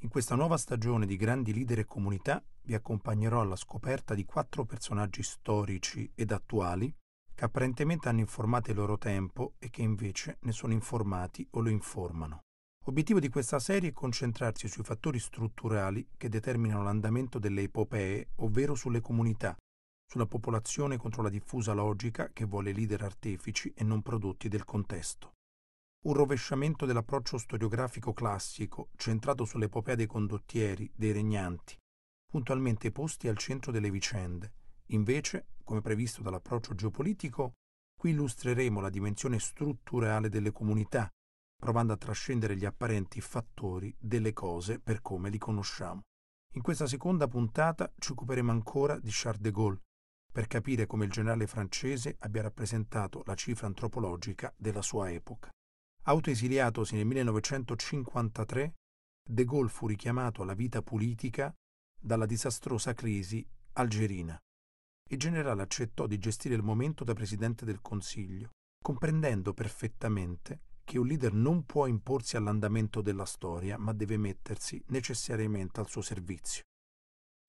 In questa nuova stagione di grandi leader e comunità vi accompagnerò alla scoperta di quattro personaggi storici ed attuali che apparentemente hanno informato il loro tempo e che invece ne sono informati o lo informano. L'obiettivo di questa serie è concentrarsi sui fattori strutturali che determinano l'andamento delle epopee, ovvero sulle comunità, sulla popolazione contro la diffusa logica che vuole leader artefici e non prodotti del contesto un rovesciamento dell'approccio storiografico classico centrato sull'epopea dei condottieri, dei regnanti, puntualmente posti al centro delle vicende. Invece, come previsto dall'approccio geopolitico, qui illustreremo la dimensione strutturale delle comunità, provando a trascendere gli apparenti fattori delle cose per come li conosciamo. In questa seconda puntata ci occuperemo ancora di Charles de Gaulle, per capire come il generale francese abbia rappresentato la cifra antropologica della sua epoca. Autoesiliatosi nel 1953, De Gaulle fu richiamato alla vita politica dalla disastrosa crisi algerina. Il generale accettò di gestire il momento da presidente del Consiglio, comprendendo perfettamente che un leader non può imporsi all'andamento della storia, ma deve mettersi necessariamente al suo servizio.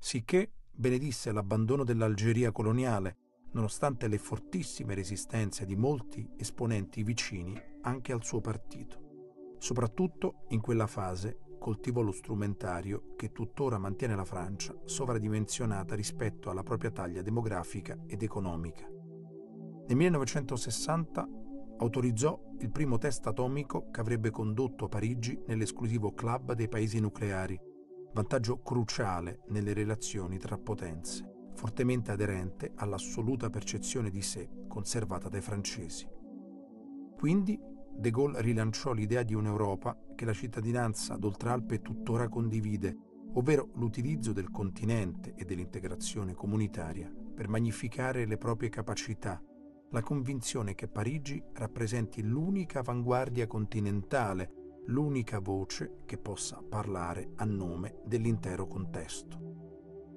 Sicché benedisse l'abbandono dell'Algeria coloniale nonostante le fortissime resistenze di molti esponenti vicini anche al suo partito. Soprattutto in quella fase coltivò lo strumentario che tuttora mantiene la Francia sovradimensionata rispetto alla propria taglia demografica ed economica. Nel 1960 autorizzò il primo test atomico che avrebbe condotto Parigi nell'esclusivo club dei paesi nucleari, vantaggio cruciale nelle relazioni tra potenze fortemente aderente all'assoluta percezione di sé conservata dai francesi. Quindi De Gaulle rilanciò l'idea di un'Europa che la cittadinanza d'Oltralpe tuttora condivide, ovvero l'utilizzo del continente e dell'integrazione comunitaria per magnificare le proprie capacità, la convinzione che Parigi rappresenti l'unica avanguardia continentale, l'unica voce che possa parlare a nome dell'intero contesto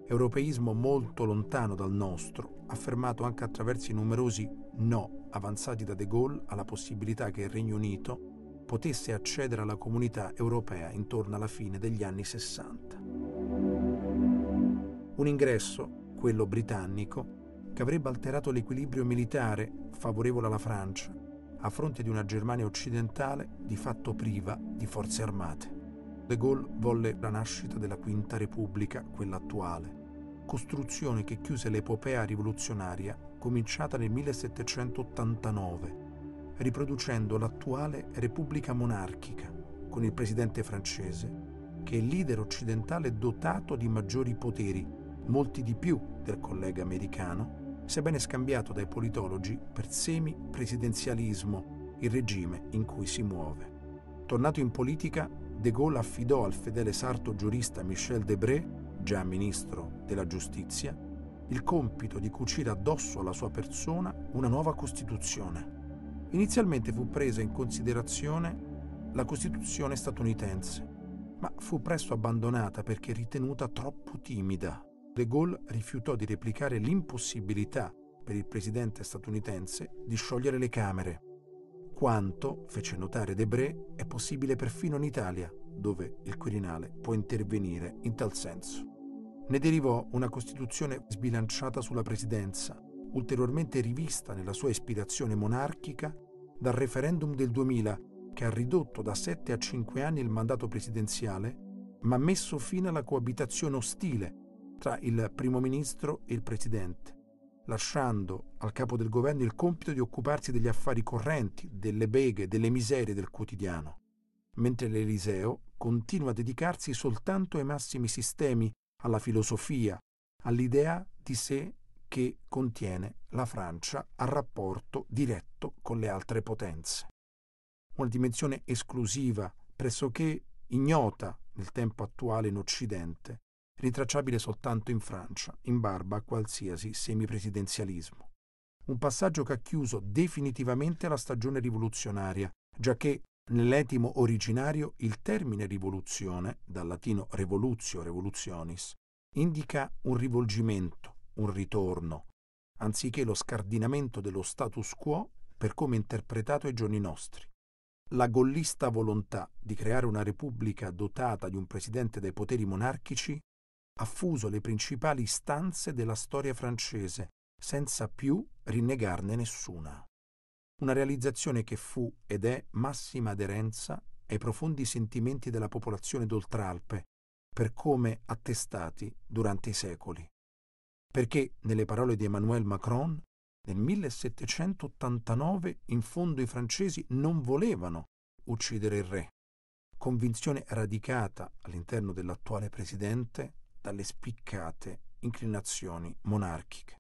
europeismo molto lontano dal nostro, affermato anche attraverso i numerosi no avanzati da De Gaulle alla possibilità che il Regno Unito potesse accedere alla comunità europea intorno alla fine degli anni 60. Un ingresso, quello britannico, che avrebbe alterato l'equilibrio militare favorevole alla Francia, a fronte di una Germania occidentale di fatto priva di forze armate. De Gaulle volle la nascita della Quinta Repubblica, quella attuale, costruzione che chiuse l'epopea rivoluzionaria cominciata nel 1789, riproducendo l'attuale Repubblica monarchica con il presidente francese, che è il leader occidentale dotato di maggiori poteri, molti di più del collega americano, sebbene scambiato dai politologi per semi-presidenzialismo, il regime in cui si muove. Tornato in politica, De Gaulle affidò al fedele sarto giurista Michel Debré già ministro della giustizia, il compito di cucire addosso alla sua persona una nuova Costituzione. Inizialmente fu presa in considerazione la Costituzione statunitense, ma fu presto abbandonata perché ritenuta troppo timida. De Gaulle rifiutò di replicare l'impossibilità per il presidente statunitense di sciogliere le Camere, quanto, fece notare Debré, è possibile perfino in Italia, dove il Quirinale può intervenire in tal senso. Ne derivò una Costituzione sbilanciata sulla presidenza, ulteriormente rivista nella sua ispirazione monarchica dal referendum del 2000 che ha ridotto da 7 a 5 anni il mandato presidenziale, ma messo fine alla coabitazione ostile tra il primo ministro e il presidente, lasciando al capo del governo il compito di occuparsi degli affari correnti, delle beghe, delle miserie del quotidiano, mentre l'Eliseo continua a dedicarsi soltanto ai massimi sistemi alla filosofia, all'idea di sé che contiene la Francia a rapporto diretto con le altre potenze. Una dimensione esclusiva, pressoché ignota nel tempo attuale in Occidente, ritracciabile soltanto in Francia, in barba a qualsiasi semipresidenzialismo. Un passaggio che ha chiuso definitivamente la stagione rivoluzionaria, giacché nell'etimo originario il termine rivoluzione, dal latino revolutio, revolutionis, indica un rivolgimento, un ritorno, anziché lo scardinamento dello status quo per come interpretato ai giorni nostri. La gollista volontà di creare una repubblica dotata di un presidente dai poteri monarchici ha fuso le principali istanze della storia francese, senza più rinnegarne nessuna. Una realizzazione che fu ed è massima aderenza ai profondi sentimenti della popolazione d'Oltralpe, per come attestati durante i secoli. Perché, nelle parole di Emmanuel Macron, nel 1789 in fondo i francesi non volevano uccidere il re, convinzione radicata all'interno dell'attuale presidente dalle spiccate inclinazioni monarchiche.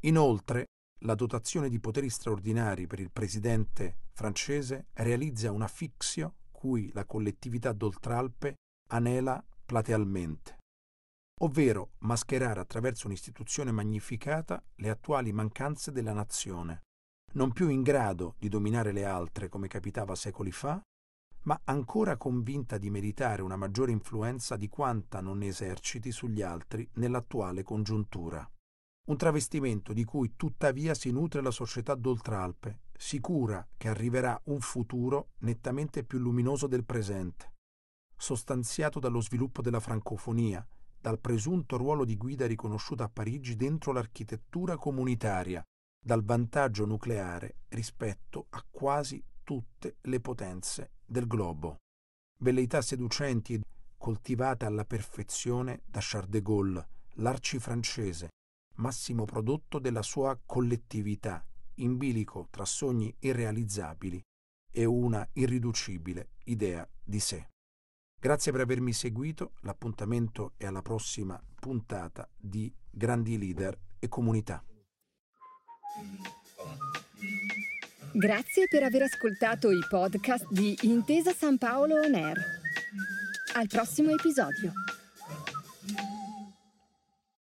Inoltre, la dotazione di poteri straordinari per il presidente francese realizza una fixio cui la collettività d'Oltralpe anela platealmente, ovvero mascherare attraverso un'istituzione magnificata le attuali mancanze della nazione, non più in grado di dominare le altre come capitava secoli fa, ma ancora convinta di meritare una maggiore influenza di quanta non eserciti sugli altri nell'attuale congiuntura. Un travestimento di cui tuttavia si nutre la società d'Oltralpe, sicura che arriverà un futuro nettamente più luminoso del presente, sostanziato dallo sviluppo della francofonia, dal presunto ruolo di guida riconosciuto a Parigi dentro l'architettura comunitaria, dal vantaggio nucleare rispetto a quasi tutte le potenze del globo. Velleità seducenti coltivate alla perfezione da Charles de Gaulle, l'arci francese, massimo prodotto della sua collettività, in bilico tra sogni irrealizzabili e una irriducibile idea di sé. Grazie per avermi seguito, l'appuntamento è alla prossima puntata di Grandi Leader e Comunità. Grazie per aver ascoltato i podcast di Intesa San Paolo On Air. Al prossimo episodio.